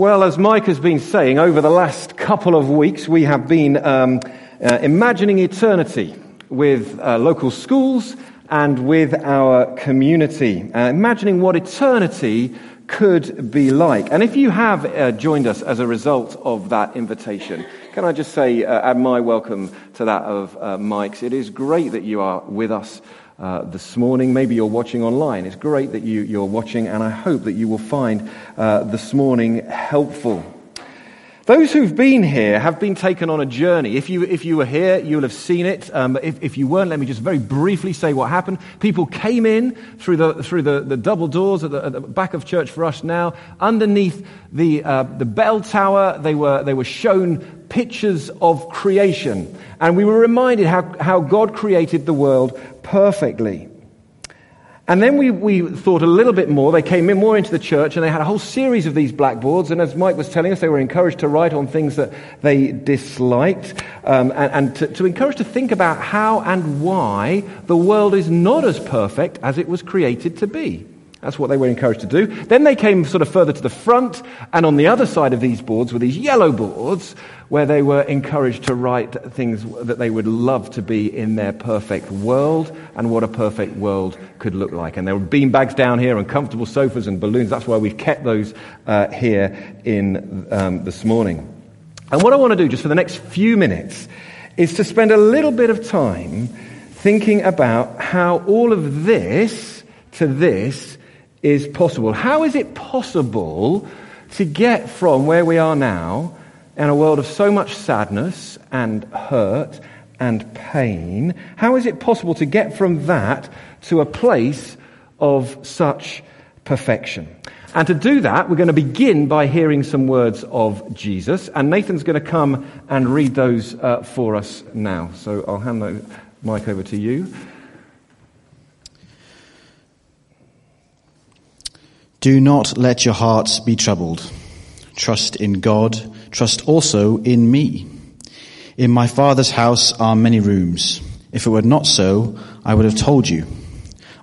Well, as Mike has been saying, over the last couple of weeks, we have been um, uh, imagining eternity with uh, local schools and with our community, uh, imagining what eternity could be like. And if you have uh, joined us as a result of that invitation, can I just say, uh, add my welcome to that of uh, Mike's? It is great that you are with us uh, this morning. Maybe you're watching online. It's great that you, you're watching, and I hope that you will find uh, this morning helpful. Those who've been here have been taken on a journey. If you, if you were here, you'll have seen it. Um, if, if you weren't, let me just very briefly say what happened. People came in through the, through the, the double doors at the, at the back of Church for Us now. Underneath the, uh, the bell tower, they were, they were shown pictures of creation. And we were reminded how, how God created the world perfectly. And then we, we thought a little bit more. They came in more into the church and they had a whole series of these blackboards. And as Mike was telling us, they were encouraged to write on things that they disliked um, and, and to, to encourage to think about how and why the world is not as perfect as it was created to be. That's what they were encouraged to do. Then they came sort of further to the front, and on the other side of these boards were these yellow boards where they were encouraged to write things that they would love to be in their perfect world and what a perfect world could look like. And there were bean bags down here and comfortable sofas and balloons. That's why we've kept those uh, here in um, this morning. And what I want to do just for the next few minutes is to spend a little bit of time thinking about how all of this to this is possible. How is it possible to get from where we are now in a world of so much sadness and hurt and pain? How is it possible to get from that to a place of such perfection? And to do that, we're going to begin by hearing some words of Jesus. And Nathan's going to come and read those uh, for us now. So I'll hand the mic over to you. Do not let your hearts be troubled. Trust in God. Trust also in me. In my Father's house are many rooms. If it were not so, I would have told you.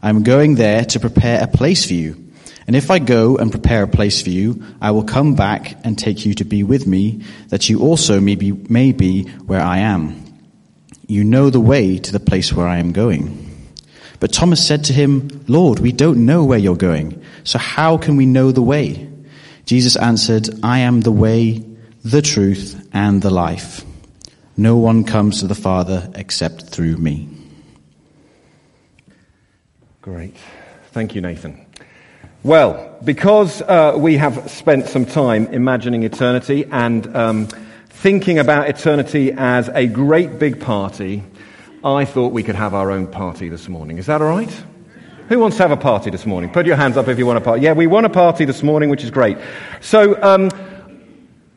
I am going there to prepare a place for you. And if I go and prepare a place for you, I will come back and take you to be with me, that you also may be, may be where I am. You know the way to the place where I am going. But Thomas said to him, Lord, we don't know where you're going, so how can we know the way? Jesus answered, I am the way, the truth, and the life. No one comes to the Father except through me. Great. Thank you, Nathan. Well, because uh, we have spent some time imagining eternity and um, thinking about eternity as a great big party, I thought we could have our own party this morning. Is that all right? Who wants to have a party this morning? Put your hands up if you want a party. Yeah, we want a party this morning, which is great. So, um,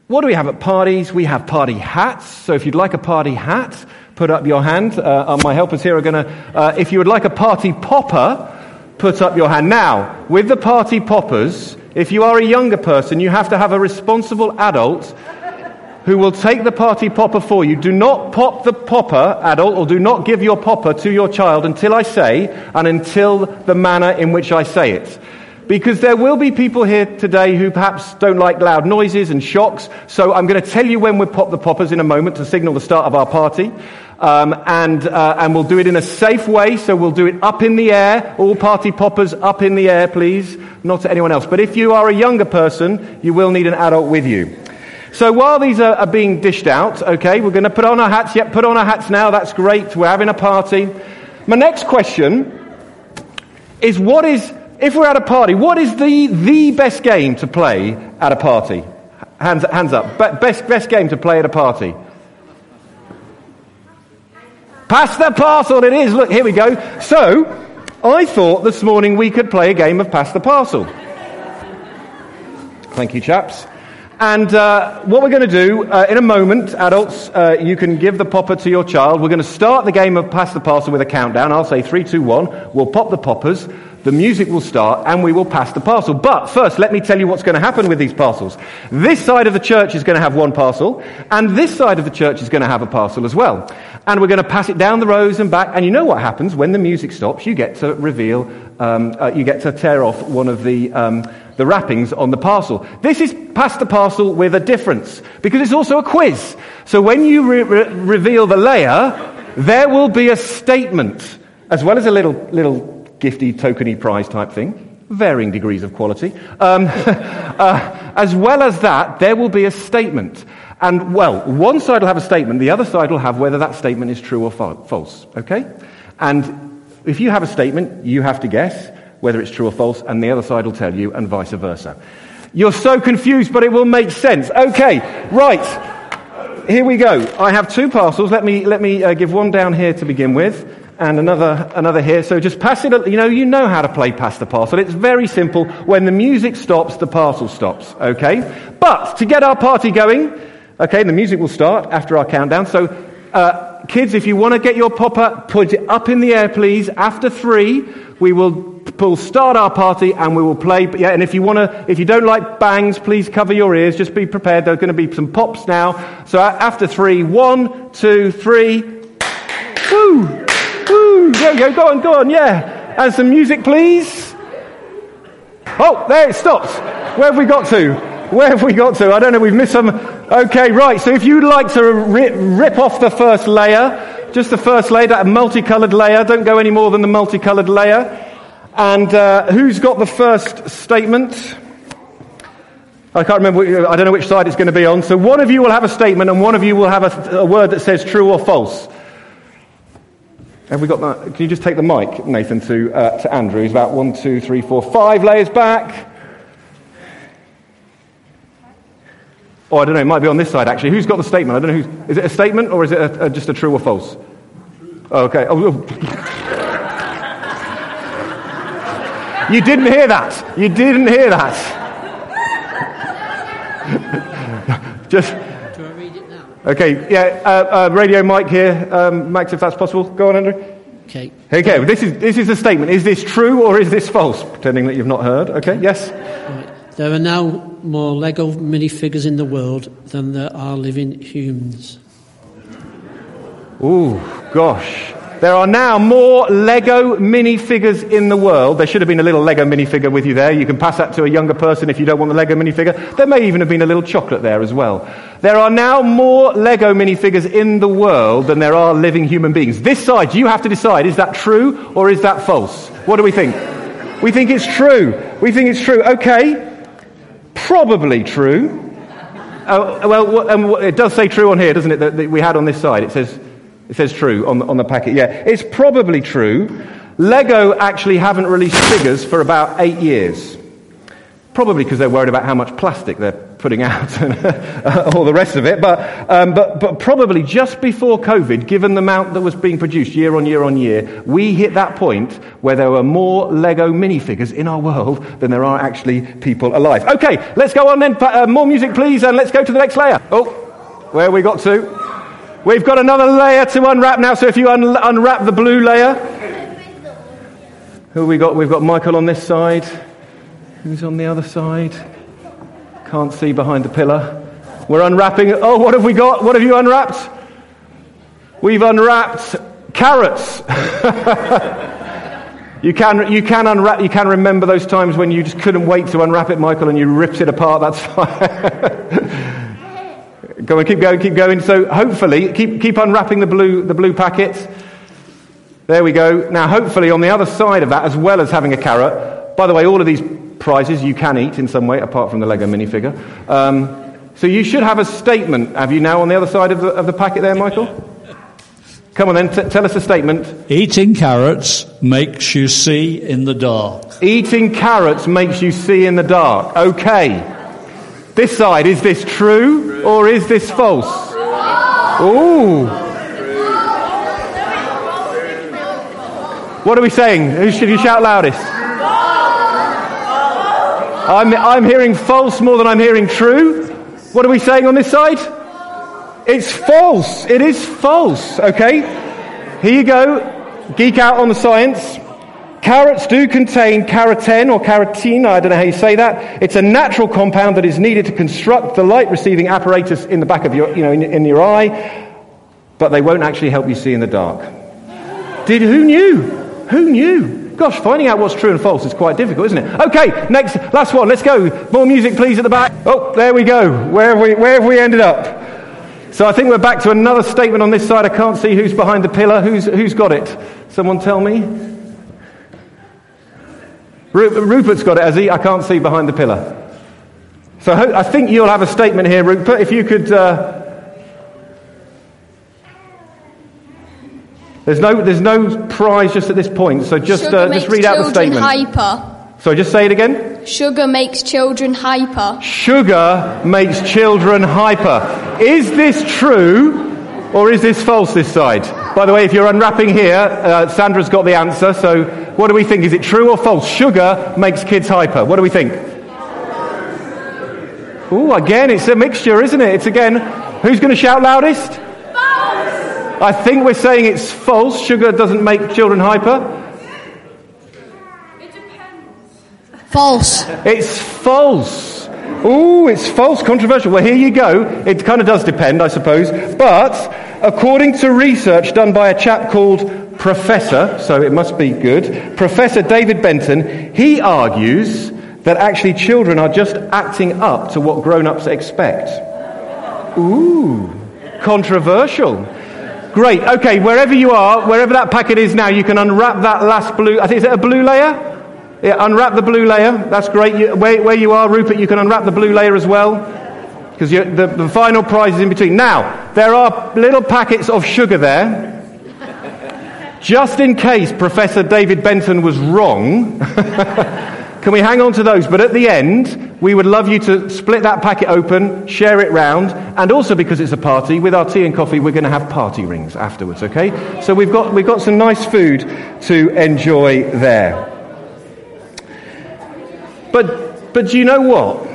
what do we have at parties? We have party hats. So, if you'd like a party hat, put up your hand. Uh, uh my helpers here are going to, uh, if you would like a party popper, put up your hand. Now, with the party poppers, if you are a younger person, you have to have a responsible adult who will take the party popper for you. Do not pop the popper, adult, or do not give your popper to your child until I say and until the manner in which I say it. Because there will be people here today who perhaps don't like loud noises and shocks. So I'm going to tell you when we pop the poppers in a moment to signal the start of our party. Um, and, uh, and we'll do it in a safe way. So we'll do it up in the air. All party poppers up in the air, please. Not to anyone else. But if you are a younger person, you will need an adult with you. So while these are, are being dished out, okay, we're going to put on our hats. Yep, put on our hats now. That's great. We're having a party. My next question is what is, if we're at a party, what is the, the best game to play at a party? Hands, hands up. Best, best game to play at a party. Pass the parcel, it is. Look, here we go. So, I thought this morning we could play a game of pass the parcel. Thank you, chaps. And uh, what we're going to do uh, in a moment, adults, uh, you can give the popper to your child. We're going to start the game of pass the parcel with a countdown. I'll say three, two, one. We'll pop the poppers. The music will start and we will pass the parcel. But first, let me tell you what's going to happen with these parcels. This side of the church is going to have one parcel, and this side of the church is going to have a parcel as well. And we're going to pass it down the rows and back. And you know what happens when the music stops? You get to reveal, um, uh, you get to tear off one of the. Um, the wrappings on the parcel. This is pass the parcel with a difference because it's also a quiz. So when you re- re- reveal the layer, there will be a statement as well as a little, little gifty, tokeny prize type thing varying degrees of quality. Um, uh, as well as that, there will be a statement. And, well, one side will have a statement, the other side will have whether that statement is true or fa- false. Okay? And if you have a statement, you have to guess whether it's true or false, and the other side will tell you, and vice versa. You're so confused, but it will make sense. Okay, right. Here we go. I have two parcels. Let me, let me uh, give one down here to begin with and another, another here. So just pass it, you know, you know how to play pass the parcel. It's very simple. When the music stops, the parcel stops, okay? But to get our party going, okay, the music will start after our countdown. So, uh, kids, if you want to get your popper, put it up in the air, please. After three, we will we'll start our party and we will play. Yeah, and if you want to, if you don't like bangs, please cover your ears. Just be prepared. There are going to be some pops now. So after three, one, two, three. Woo! Woo! Go, go, go on, go on, yeah. And some music, please. Oh, there it stops. Where have we got to? Where have we got to? I don't know, we've missed some. Okay, right, so if you'd like to rip, rip off the first layer, just the first layer, that multicolored layer, don't go any more than the multicolored layer. And uh, who's got the first statement? I can't remember, I don't know which side it's going to be on. So one of you will have a statement and one of you will have a, a word that says true or false. Have we got that? Can you just take the mic, Nathan, to, uh, to Andrew? He's about one, two, three, four, five layers back. Oh, I don't know. It might be on this side, actually. Who's got the statement? I don't know who's. Is it a statement or is it a, a, just a true or false? Oh, okay. Oh, oh. you didn't hear that. You didn't hear that. just. Do I read it now? Okay, yeah, uh, uh, radio mic here. Um, Max, if that's possible. Go on, Andrew. Okay. Okay, this is, this is a statement. Is this true or is this false? Pretending that you've not heard. Okay, yes? Right. There are now more Lego minifigures in the world than there are living humans. Ooh, gosh. There are now more Lego minifigures in the world. There should have been a little Lego minifigure with you there. You can pass that to a younger person if you don't want the Lego minifigure. There may even have been a little chocolate there as well. There are now more Lego minifigures in the world than there are living human beings. This side, you have to decide is that true or is that false? What do we think? We think it's true. We think it's true. Okay. Probably true. Oh, well, um, it does say true on here, doesn't it? That we had on this side. It says it says true on the, on the packet. Yeah, it's probably true. Lego actually haven't released figures for about eight years. Probably because they're worried about how much plastic they're putting out and all the rest of it. But, um, but, but probably just before COVID, given the amount that was being produced year on year on year, we hit that point where there were more Lego minifigures in our world than there are actually people alive. Okay, let's go on then. Uh, more music, please, and let's go to the next layer. Oh, where we got to? We've got another layer to unwrap now, so if you un- unwrap the blue layer. Who we got? We've got Michael on this side. Who's on the other side? Can't see behind the pillar. We're unwrapping. Oh, what have we got? What have you unwrapped? We've unwrapped carrots. you can, you can unwrap, you can remember those times when you just couldn't wait to unwrap it, Michael, and you ripped it apart. That's fine. Go on, keep going, keep going. So hopefully, keep, keep unwrapping the blue, the blue packets. There we go. Now, hopefully, on the other side of that, as well as having a carrot, by the way, all of these prizes you can eat in some way, apart from the Lego minifigure. Um, so you should have a statement, have you now, on the other side of the, of the packet there, Michael? Come on then, t- tell us a statement. Eating carrots makes you see in the dark. Eating carrots makes you see in the dark. Okay. This side, is this true or is this false? Ooh. What are we saying? Who should you shout loudest? I'm, I'm hearing false more than I'm hearing true. What are we saying on this side? It's false. It is false. Okay? Here you go. Geek out on the science. Carrots do contain carotene or carotene, I don't know how you say that. It's a natural compound that is needed to construct the light receiving apparatus in the back of your, you know, in, in your eye, but they won't actually help you see in the dark. Did, who knew? Who knew? Gosh, finding out what's true and false is quite difficult, isn't it? Okay, next, last one. Let's go. More music, please, at the back. Oh, there we go. Where have we, where have we ended up? So I think we're back to another statement on this side. I can't see who's behind the pillar. Who's, who's got it? Someone tell me. Rupert's got it, has he? I can't see behind the pillar. So I think you'll have a statement here, Rupert. If you could. Uh... There's no, there's no prize just at this point, so just, uh, just read out the statement. Hyper. So just say it again. Sugar makes children hyper. Sugar makes children hyper. Is this true or is this false this side? By the way, if you're unwrapping here, uh, Sandra's got the answer. So what do we think? Is it true or false? Sugar makes kids hyper. What do we think? Oh, again, it's a mixture, isn't it? It's again, who's going to shout loudest? False. I think we're saying it's false. Sugar doesn't make children hyper. It depends. False. It's false. Oh, it's false, controversial. Well, here you go. It kind of does depend, I suppose. But according to research done by a chap called Professor, so it must be good, Professor David Benton, he argues that actually children are just acting up to what grown ups expect. Ooh, controversial. Great. Okay, wherever you are, wherever that packet is now, you can unwrap that last blue. I think is it a blue layer? Yeah, unwrap the blue layer. That's great. You, where, where, you are, Rupert, you can unwrap the blue layer as well. Because the, the final prize is in between. Now, there are little packets of sugar there. Just in case Professor David Benton was wrong, can we hang on to those? But at the end, we would love you to split that packet open, share it round, and also because it's a party, with our tea and coffee, we're going to have party rings afterwards, okay? So we've got, we've got some nice food to enjoy there. But, but do you know what?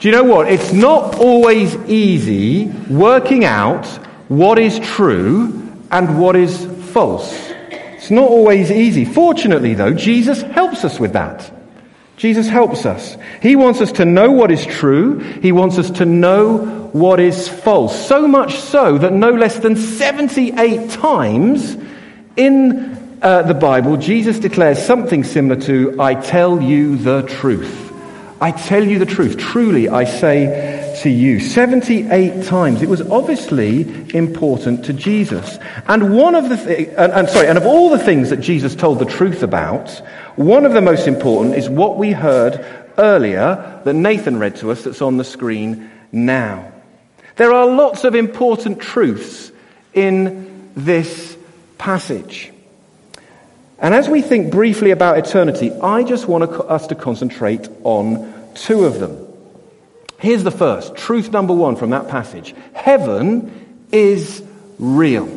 Do you know what? It's not always easy working out what is true and what is false. It's not always easy. Fortunately, though, Jesus helps us with that. Jesus helps us. He wants us to know what is true. He wants us to know what is false. So much so that no less than 78 times in uh, the Bible, Jesus declares something similar to, I tell you the truth. I tell you the truth. Truly, I say to you. 78 times. It was obviously important to Jesus. And one of the, th- and, and sorry, and of all the things that Jesus told the truth about, one of the most important is what we heard earlier that Nathan read to us that's on the screen now. There are lots of important truths in this passage. And as we think briefly about eternity, I just want us to concentrate on two of them. Here's the first truth number one from that passage Heaven is real.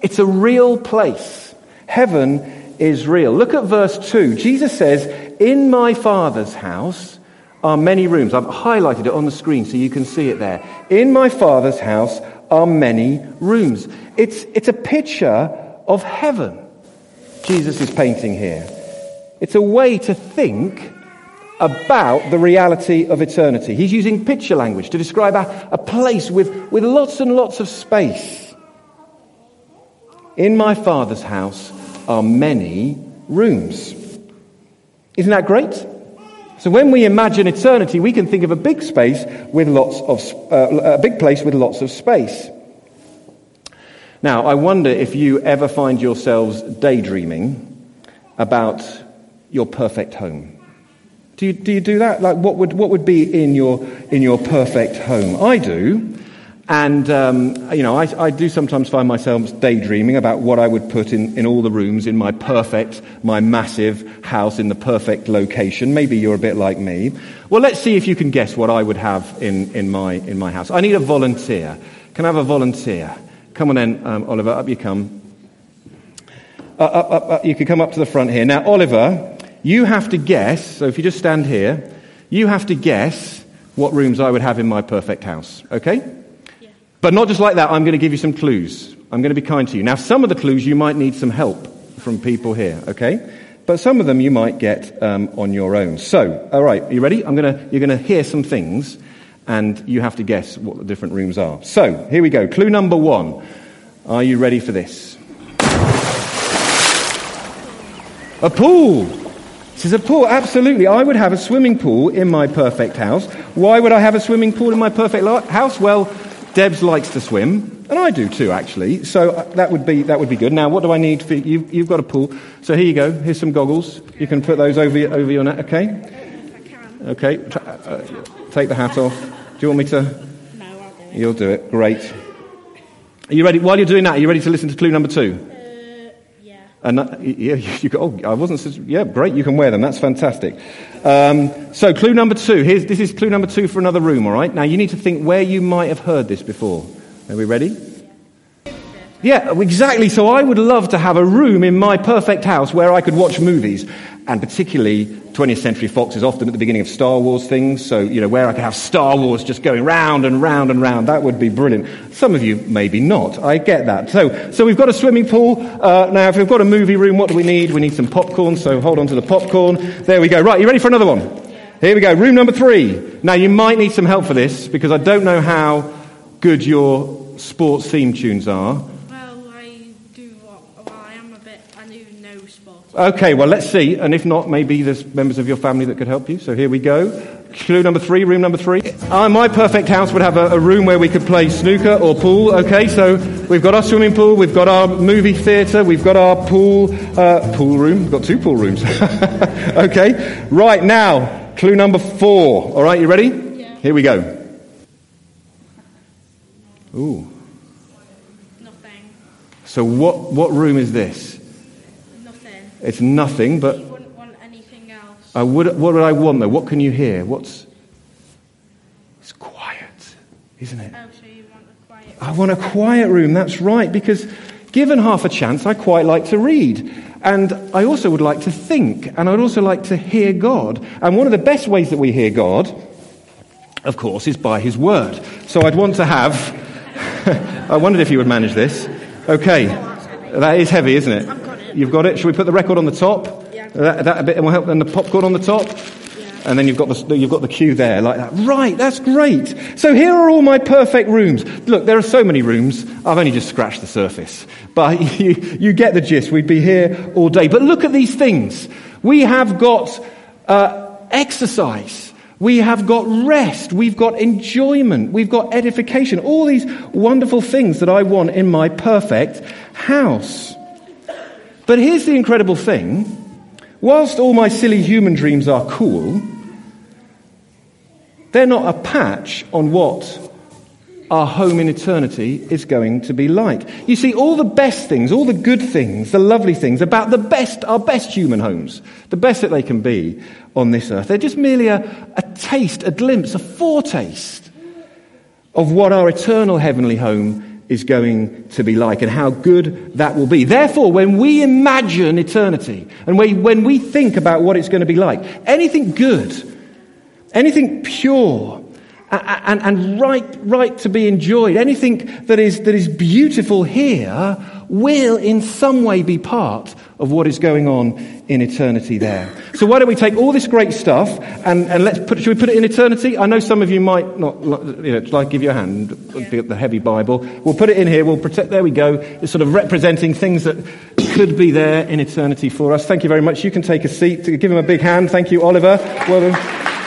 It's a real place. Heaven is real. Look at verse 2. Jesus says, In my Father's house are many rooms. I've highlighted it on the screen so you can see it there. In my Father's house are many rooms. It's, it's a picture of heaven. Jesus is painting here. It's a way to think about the reality of eternity. He's using picture language to describe a, a place with, with lots and lots of space. In my Father's house are many rooms. Isn't that great? So when we imagine eternity, we can think of a big space with lots of uh, a big place with lots of space. Now, I wonder if you ever find yourselves daydreaming about your perfect home. Do you, do you do that? Like, what would, what would be in your, in your perfect home? I do. And, um, you know, I, I, do sometimes find myself daydreaming about what I would put in, in all the rooms in my perfect, my massive house in the perfect location. Maybe you're a bit like me. Well, let's see if you can guess what I would have in, in, my, in my house. I need a volunteer. Can I have a volunteer? Come on then, um, Oliver, up you come. Uh, up, up, up, you can come up to the front here. Now, Oliver, you have to guess, so if you just stand here, you have to guess what rooms I would have in my perfect house, okay? Yeah. But not just like that, I'm going to give you some clues. I'm going to be kind to you. Now, some of the clues you might need some help from people here, okay? But some of them you might get um, on your own. So, all right, you ready? I'm gonna, you're going to hear some things and you have to guess what the different rooms are. So, here we go. Clue number one. Are you ready for this? A pool. This is a pool. Absolutely. I would have a swimming pool in my perfect house. Why would I have a swimming pool in my perfect house? Well, Debs likes to swim, and I do too, actually. So uh, that would be that would be good. Now, what do I need for you? You've got a pool. So here you go. Here's some goggles. You can put those over your, over your neck. Okay. Okay. Take the hat off. Do you want me to? No, I'll do it. You'll do it. Great. Are you ready? While you're doing that, are you ready to listen to clue number two? Uh, yeah. And that, yeah, you go, oh, I wasn't. Yeah, great. You can wear them. That's fantastic. Um, so, clue number two. Here's, this is clue number two for another room. All right. Now, you need to think where you might have heard this before. Are we ready? Yeah, exactly. So, I would love to have a room in my perfect house where I could watch movies, and particularly 20th Century Fox is often at the beginning of Star Wars things. So, you know, where I could have Star Wars just going round and round and round. That would be brilliant. Some of you maybe not. I get that. So, so we've got a swimming pool. Uh, now, if we've got a movie room, what do we need? We need some popcorn. So hold on to the popcorn. There we go. Right, you ready for another one? Here we go. Room number three. Now, you might need some help for this because I don't know how good your sports theme tunes are. Well, I do. Well, I am a bit. I do know sport. Okay, well, let's see. And if not, maybe there's members of your family that could help you. So here we go. Clue number three, room number three. Uh, my perfect house would have a, a room where we could play snooker or pool. Okay, so we've got our swimming pool, we've got our movie theatre, we've got our pool, uh, pool room. We've got two pool rooms. okay, right now, clue number four. All right, you ready? Yeah. Here we go. Ooh. Nothing. So what, what room is this? It's nothing, but You wouldn't want anything else. I would, what would I want though? What can you hear? What's. It's quiet, isn't it? Oh, so you want a quiet. I want a quiet room, that's right, because given half a chance, I quite like to read. And I also would like to think, and I'd also like to hear God. And one of the best ways that we hear God, of course, is by His Word. So I'd want to have. I wondered if you would manage this. Okay. That is heavy, isn't it? I've got it. You've got it. Shall we put the record on the top? Yeah. That, that a bit, and we'll help, and the popcorn on the top? Yeah. And then you've got, the, you've got the cue there, like that. Right, that's great. So here are all my perfect rooms. Look, there are so many rooms. I've only just scratched the surface. But you, you get the gist. We'd be here all day. But look at these things. We have got uh, exercise. We have got rest. We've got enjoyment. We've got edification. All these wonderful things that I want in my perfect house. But here's the incredible thing. Whilst all my silly human dreams are cool, they're not a patch on what our home in eternity is going to be like. You see, all the best things, all the good things, the lovely things about the best, our best human homes, the best that they can be on this earth, they're just merely a, a taste, a glimpse, a foretaste of what our eternal heavenly home is going to be like and how good that will be. Therefore, when we imagine eternity and we, when we think about what it's going to be like, anything good, anything pure, and, and right, right to be enjoyed, anything that is, that is beautiful here will in some way be part of what is going on in eternity there. So why don't we take all this great stuff and, and let's put, should we put it in eternity? I know some of you might not, you know, like give you a hand, the, the heavy Bible. We'll put it in here, we'll protect, there we go. It's sort of representing things that could be there in eternity for us. Thank you very much. You can take a seat. Give him a big hand. Thank you, Oliver. Well done.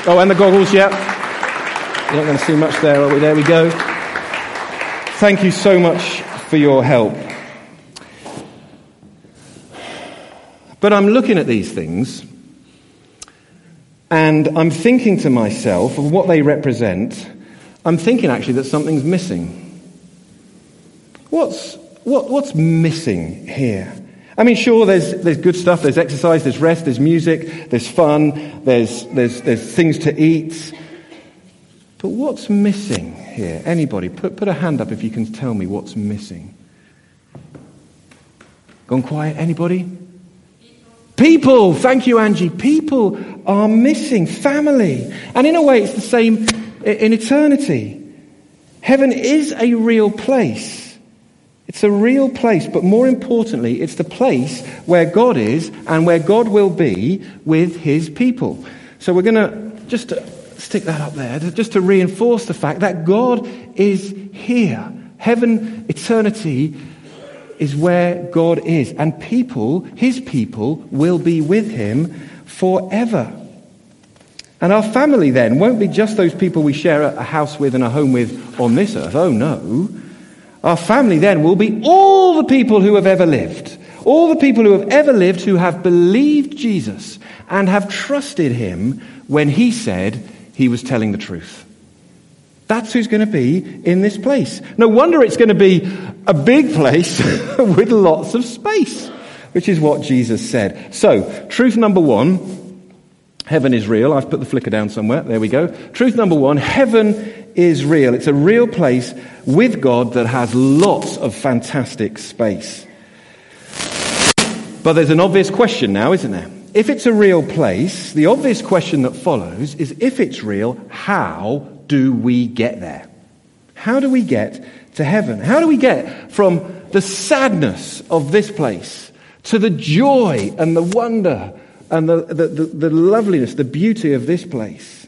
Oh, and the goggles, yeah. You're not going to see much there, are we? There we go. Thank you so much for your help. But I'm looking at these things and I'm thinking to myself of what they represent. I'm thinking actually that something's missing. What's, what, what's missing here? I mean, sure, there's, there's good stuff, there's exercise, there's rest, there's music, there's fun, there's, there's, there's things to eat. But what's missing here? Anybody? Put, put a hand up if you can tell me what's missing. Gone quiet? Anybody? People. Thank you, Angie. People are missing. Family. And in a way, it's the same in eternity. Heaven is a real place. It's a real place, but more importantly, it's the place where God is and where God will be with his people. So we're going to just stick that up there, just to reinforce the fact that God is here. Heaven, eternity, is where God is. And people, his people, will be with him forever. And our family then won't be just those people we share a house with and a home with on this earth. Oh no. Our family then will be all the people who have ever lived. All the people who have ever lived who have believed Jesus and have trusted him when he said he was telling the truth. That's who's going to be in this place. No wonder it's going to be a big place with lots of space, which is what Jesus said. So, truth number one, heaven is real. I've put the flicker down somewhere. There we go. Truth number one, heaven is real. It's a real place with God that has lots of fantastic space. But there's an obvious question now, isn't there? If it's a real place, the obvious question that follows is if it's real, how do we get there? How do we get to heaven? How do we get from the sadness of this place to the joy and the wonder and the, the, the, the loveliness, the beauty of this place?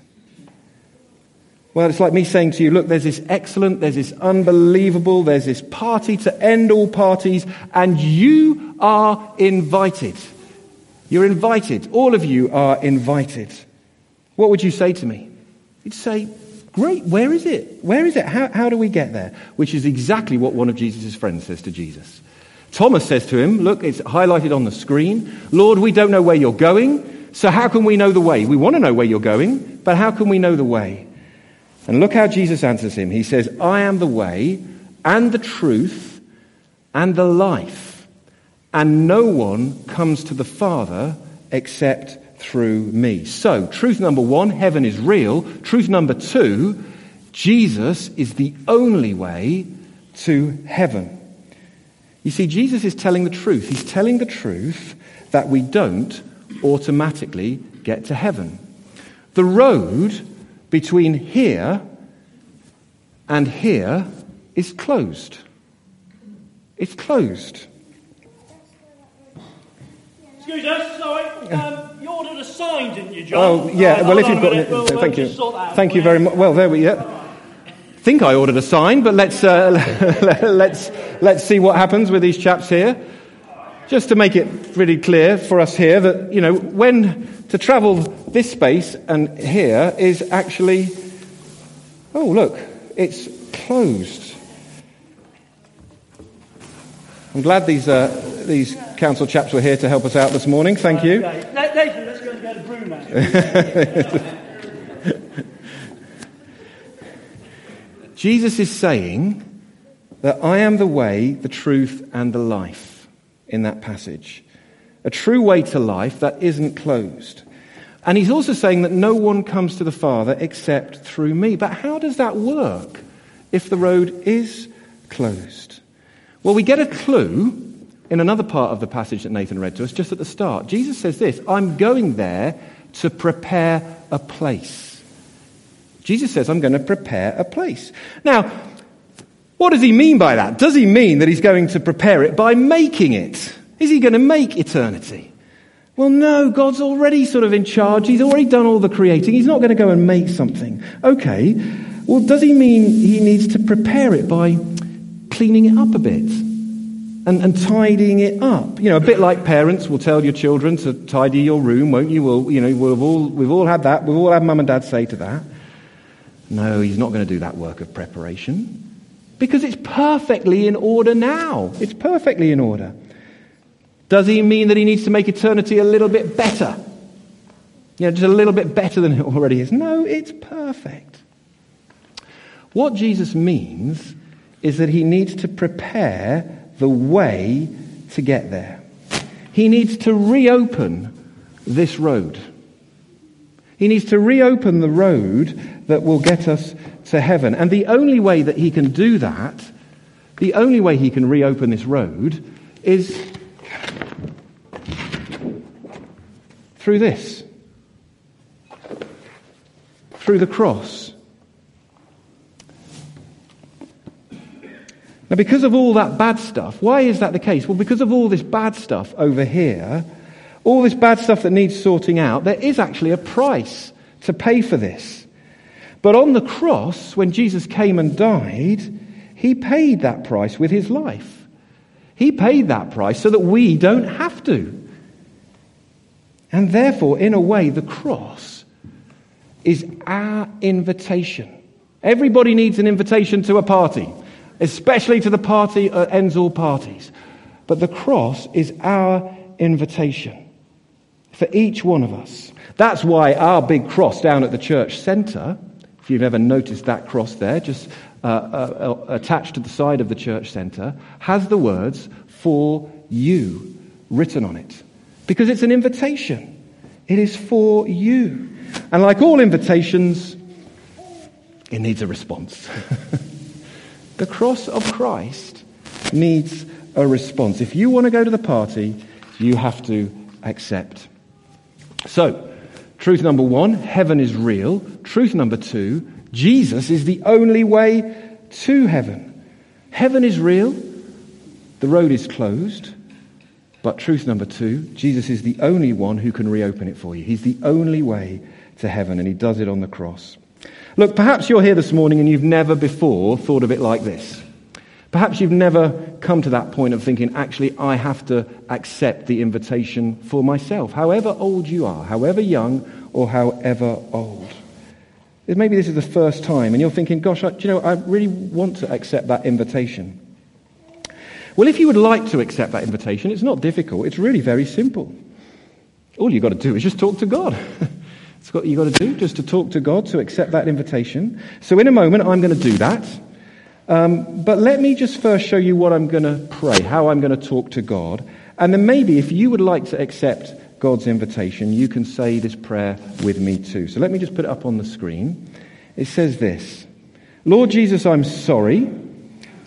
Well, it's like me saying to you, look, there's this excellent, there's this unbelievable, there's this party to end all parties, and you are invited. You're invited. All of you are invited. What would you say to me? You'd say, Great, where is it? Where is it? How, how do we get there? Which is exactly what one of Jesus' friends says to Jesus. Thomas says to him, Look, it's highlighted on the screen. Lord, we don't know where you're going, so how can we know the way? We want to know where you're going, but how can we know the way? And look how Jesus answers him. He says, I am the way and the truth and the life, and no one comes to the Father except through me. So, truth number one, heaven is real. Truth number two, Jesus is the only way to heaven. You see, Jesus is telling the truth. He's telling the truth that we don't automatically get to heaven. The road between here and here is closed. It's closed. Excuse us, sorry. Um, you ordered a sign, didn't you, John? Oh, yeah. Right, well, if you've got it. minute. We'll, thank we'll you. just sort that out Thank you very much. Well, there we go. think I ordered a sign, but let's, uh, let's, let's see what happens with these chaps here. Just to make it really clear for us here that, you know, when to travel this space and here is actually, oh, look, it's closed. I'm glad these, uh, these council chaps were here to help us out this morning. Thank you. Okay. Jesus is saying that I am the way, the truth, and the life in that passage. A true way to life that isn't closed. And he's also saying that no one comes to the Father except through me. But how does that work if the road is closed? Well, we get a clue in another part of the passage that Nathan read to us just at the start. Jesus says this I'm going there to prepare a place. Jesus says, I'm going to prepare a place. Now, what does he mean by that? Does he mean that he's going to prepare it by making it? Is he going to make eternity? Well, no, God's already sort of in charge. He's already done all the creating. He's not going to go and make something. Okay. Well, does he mean he needs to prepare it by cleaning it up a bit and, and tidying it up? You know, a bit like parents will tell your children to tidy your room, won't you? Well, you know, we've all, we've all had that. We've all had mum and dad say to that. No, he's not going to do that work of preparation because it's perfectly in order now. It's perfectly in order. Does he mean that he needs to make eternity a little bit better? You know, just a little bit better than it already is? No, it's perfect. What Jesus means is that he needs to prepare the way to get there. He needs to reopen this road. He needs to reopen the road that will get us to heaven. And the only way that he can do that, the only way he can reopen this road, is through this through the cross. Now, because of all that bad stuff, why is that the case? Well, because of all this bad stuff over here, all this bad stuff that needs sorting out, there is actually a price to pay for this. But on the cross, when Jesus came and died, he paid that price with his life. He paid that price so that we don't have to. And therefore, in a way, the cross is our invitation. Everybody needs an invitation to a party, especially to the party that ends all parties. But the cross is our invitation for each one of us. That's why our big cross down at the church centre, if you've ever noticed that cross there, just uh, uh, uh, attached to the side of the church centre, has the words for you written on it. Because it's an invitation. It is for you. And like all invitations, it needs a response. the cross of Christ needs a response. If you want to go to the party, you have to accept. So, truth number one, heaven is real. Truth number two, Jesus is the only way to heaven. Heaven is real. The road is closed. But truth number two, Jesus is the only one who can reopen it for you. He's the only way to heaven, and he does it on the cross. Look, perhaps you're here this morning and you've never before thought of it like this. Perhaps you've never come to that point of thinking, actually, I have to accept the invitation for myself, however old you are, however young or however old. Maybe this is the first time and you're thinking, gosh, I, you know, I really want to accept that invitation. Well, if you would like to accept that invitation, it's not difficult. It's really very simple. All you've got to do is just talk to God. it's what you've got to do, just to talk to God to accept that invitation. So in a moment, I'm going to do that. Um, but let me just first show you what I'm going to pray, how I'm going to talk to God. And then maybe if you would like to accept God's invitation, you can say this prayer with me too. So let me just put it up on the screen. It says this Lord Jesus, I'm sorry.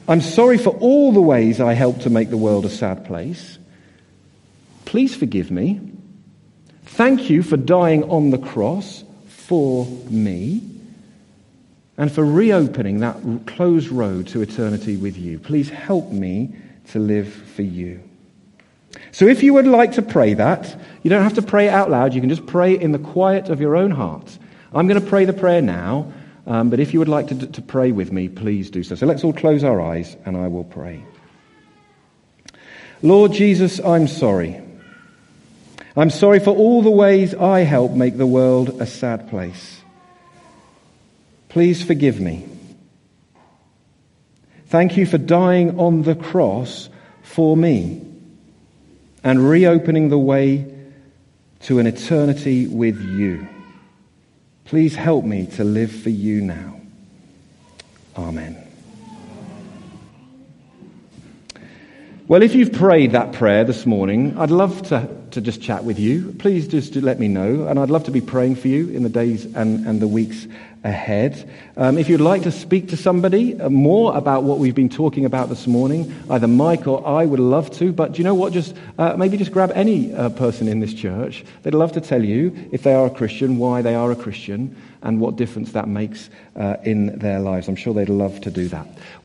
I'm sorry for all the ways I helped to make the world a sad place. Please forgive me. Thank you for dying on the cross for me and for reopening that closed road to eternity with you. Please help me to live for you. So if you would like to pray that, you don't have to pray it out loud. You can just pray in the quiet of your own heart. I'm going to pray the prayer now, um, but if you would like to, to pray with me, please do so. So let's all close our eyes and I will pray. Lord Jesus, I'm sorry. I'm sorry for all the ways I help make the world a sad place. Please forgive me. Thank you for dying on the cross for me and reopening the way to an eternity with you. Please help me to live for you now. Amen. Well, if you've prayed that prayer this morning, I'd love to, to just chat with you. Please just let me know, and I'd love to be praying for you in the days and, and the weeks ahead. Um, if you'd like to speak to somebody uh, more about what we've been talking about this morning, either Mike or I would love to. But do you know what? Just uh, maybe just grab any uh, person in this church. They'd love to tell you if they are a Christian, why they are a Christian, and what difference that makes uh, in their lives. I'm sure they'd love to do that.